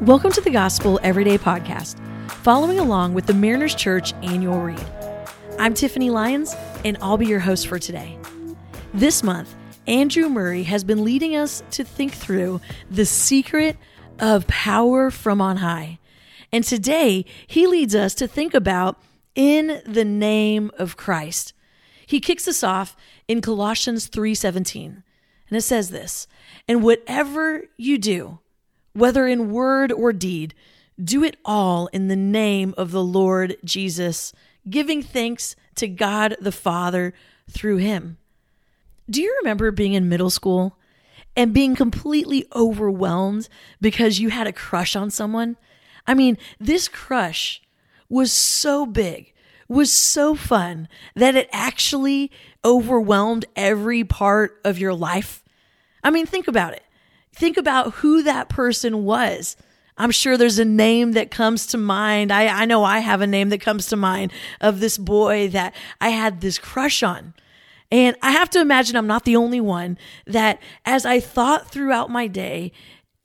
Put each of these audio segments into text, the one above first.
Welcome to the Gospel Everyday Podcast, following along with the Mariners Church annual read. I'm Tiffany Lyons, and I'll be your host for today. This month, Andrew Murray has been leading us to think through the secret of power from on high. And today, he leads us to think about in the name of Christ. He kicks us off in Colossians 3:17. And it says this, "And whatever you do, whether in word or deed, do it all in the name of the Lord Jesus, giving thanks to God the Father through him. Do you remember being in middle school and being completely overwhelmed because you had a crush on someone? I mean, this crush was so big, was so fun that it actually overwhelmed every part of your life. I mean, think about it. Think about who that person was. I'm sure there's a name that comes to mind. I, I know I have a name that comes to mind of this boy that I had this crush on. And I have to imagine I'm not the only one that as I thought throughout my day,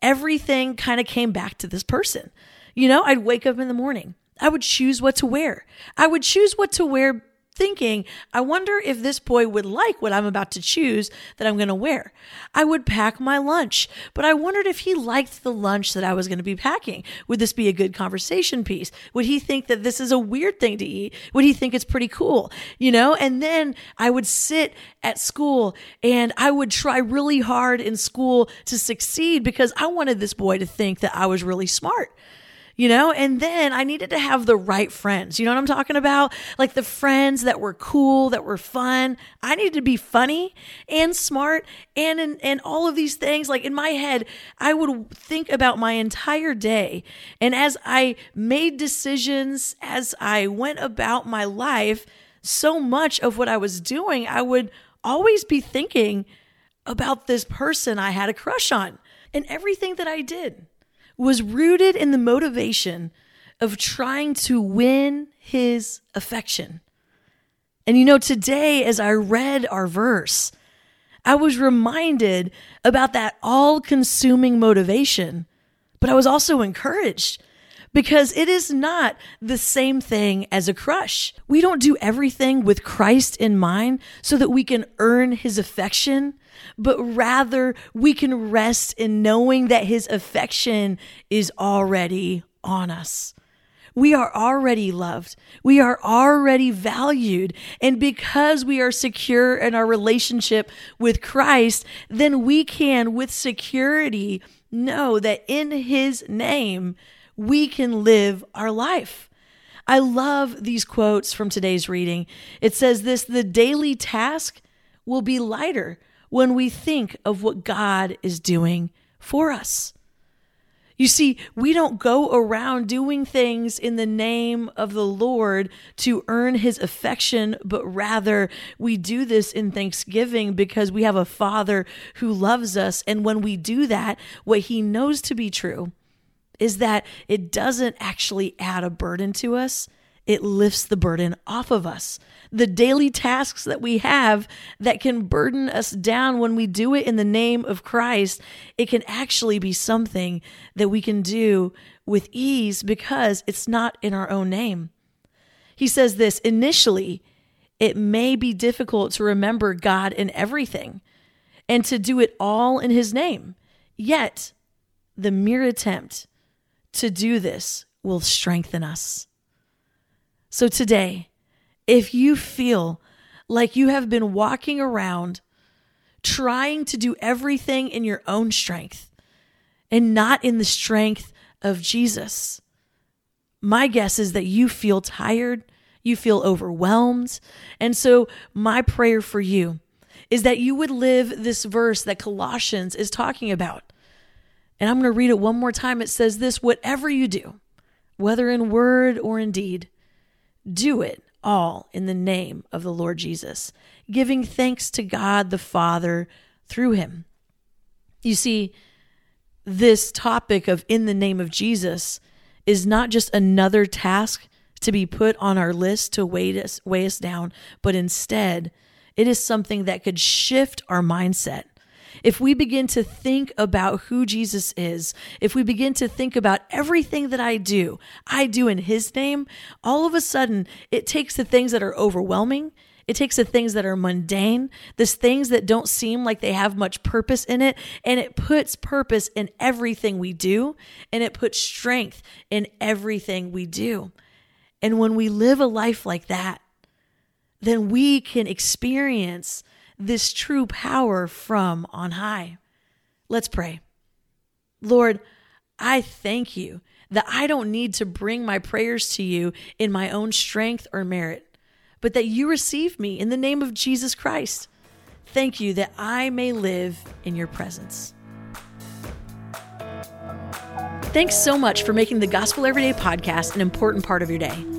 everything kind of came back to this person. You know, I'd wake up in the morning. I would choose what to wear. I would choose what to wear thinking, I wonder if this boy would like what I'm about to choose that I'm going to wear. I would pack my lunch, but I wondered if he liked the lunch that I was going to be packing. Would this be a good conversation piece? Would he think that this is a weird thing to eat? Would he think it's pretty cool? You know, and then I would sit at school and I would try really hard in school to succeed because I wanted this boy to think that I was really smart you know? And then I needed to have the right friends. You know what I'm talking about? Like the friends that were cool, that were fun. I needed to be funny and smart and and, and all of these things. Like in my head, I would think about my entire day. And as I made decisions, as I went about my life, so much of what I was doing, I would always be thinking about this person I had a crush on and everything that I did was rooted in the motivation of trying to win his affection. And you know, today, as I read our verse, I was reminded about that all consuming motivation, but I was also encouraged because it is not the same thing as a crush. We don't do everything with Christ in mind so that we can earn his affection but rather we can rest in knowing that his affection is already on us. We are already loved. We are already valued. And because we are secure in our relationship with Christ, then we can, with security, know that in his name, we can live our life. I love these quotes from today's reading. It says this the daily task will be lighter when we think of what God is doing for us. You see, we don't go around doing things in the name of the Lord to earn his affection, but rather we do this in thanksgiving because we have a Father who loves us. And when we do that, what he knows to be true is that it doesn't actually add a burden to us, it lifts the burden off of us. The daily tasks that we have that can burden us down when we do it in the name of Christ, it can actually be something that we can do with ease because it's not in our own name. He says this initially, it may be difficult to remember God in everything and to do it all in His name. Yet, the mere attempt to do this will strengthen us. So today, if you feel like you have been walking around trying to do everything in your own strength and not in the strength of Jesus, my guess is that you feel tired, you feel overwhelmed. And so, my prayer for you is that you would live this verse that Colossians is talking about. And I'm going to read it one more time. It says this whatever you do, whether in word or in deed, do it all in the name of the Lord Jesus, giving thanks to God the Father through him. You see, this topic of in the name of Jesus is not just another task to be put on our list to weigh us, weigh us down, but instead, it is something that could shift our mindset. If we begin to think about who Jesus is, if we begin to think about everything that I do, I do in His name, all of a sudden it takes the things that are overwhelming. It takes the things that are mundane, the things that don't seem like they have much purpose in it, and it puts purpose in everything we do, and it puts strength in everything we do. And when we live a life like that, then we can experience this true power from on high. Let's pray. Lord, I thank you that I don't need to bring my prayers to you in my own strength or merit, but that you receive me in the name of Jesus Christ. Thank you that I may live in your presence. Thanks so much for making the Gospel Everyday podcast an important part of your day.